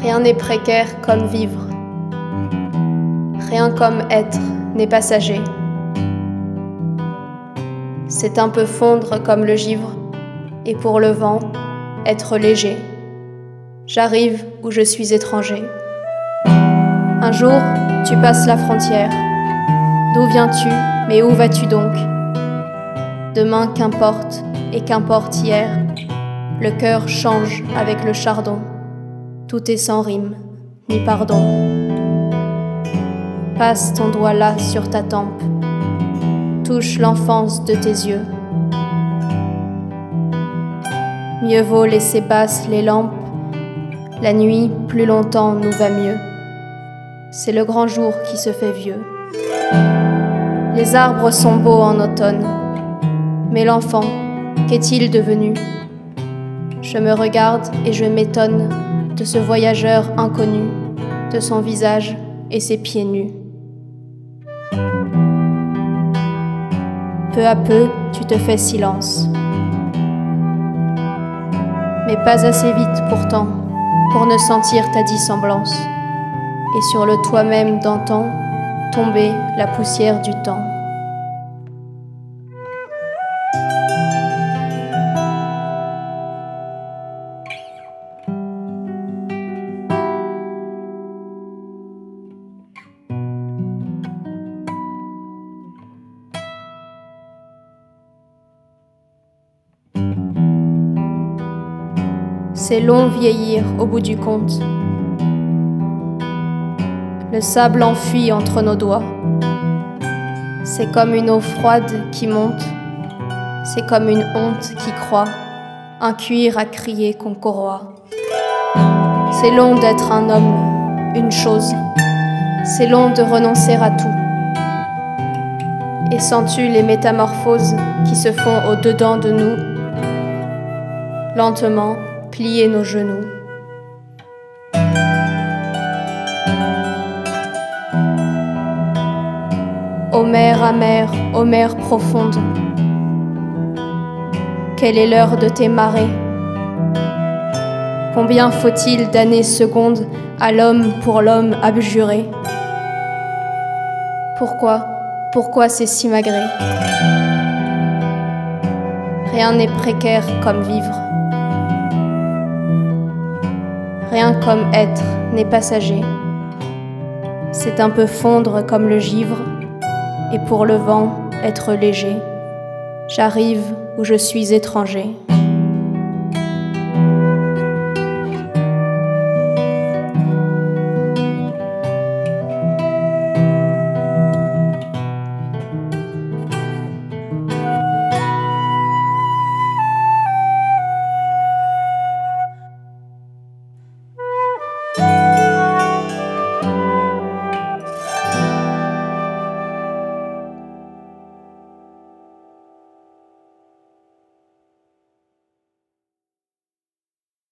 Rien n'est précaire comme vivre. Rien comme être n'est passager. C'est un peu fondre comme le givre, et pour le vent, être léger. J'arrive où je suis étranger. Un jour, tu passes la frontière. D'où viens-tu, mais où vas-tu donc? Demain, qu'importe, et qu'importe hier, le cœur change avec le chardon. Tout est sans rime, ni pardon. Passe ton doigt là sur ta tempe. Touche l'enfance de tes yeux. Mieux vaut laisser basses les lampes. La nuit, plus longtemps, nous va mieux. C'est le grand jour qui se fait vieux. Les arbres sont beaux en automne. Mais l'enfant, qu'est-il devenu? Je me regarde et je m'étonne de ce voyageur inconnu, de son visage et ses pieds nus. Peu à peu, tu te fais silence. Mais pas assez vite pourtant pour ne sentir ta dissemblance. Et sur le toi-même d'antan, tomber la poussière du temps. C'est long vieillir au bout du compte. Le sable enfuit entre nos doigts. C'est comme une eau froide qui monte. C'est comme une honte qui croit. Un cuir à crier qu'on corroie. C'est long d'être un homme, une chose. C'est long de renoncer à tout. Et sens-tu les métamorphoses qui se font au-dedans de nous? Lentement, plier nos genoux. Ô mer amère, ô mer profonde, quelle est l'heure de tes marées? Combien faut-il d'années secondes à l'homme pour l'homme abjuré? Pourquoi, pourquoi c'est si magré Rien n'est précaire comme vivre. Rien comme être n'est passager. C'est un peu fondre comme le givre, et pour le vent être léger. J'arrive où je suis étranger.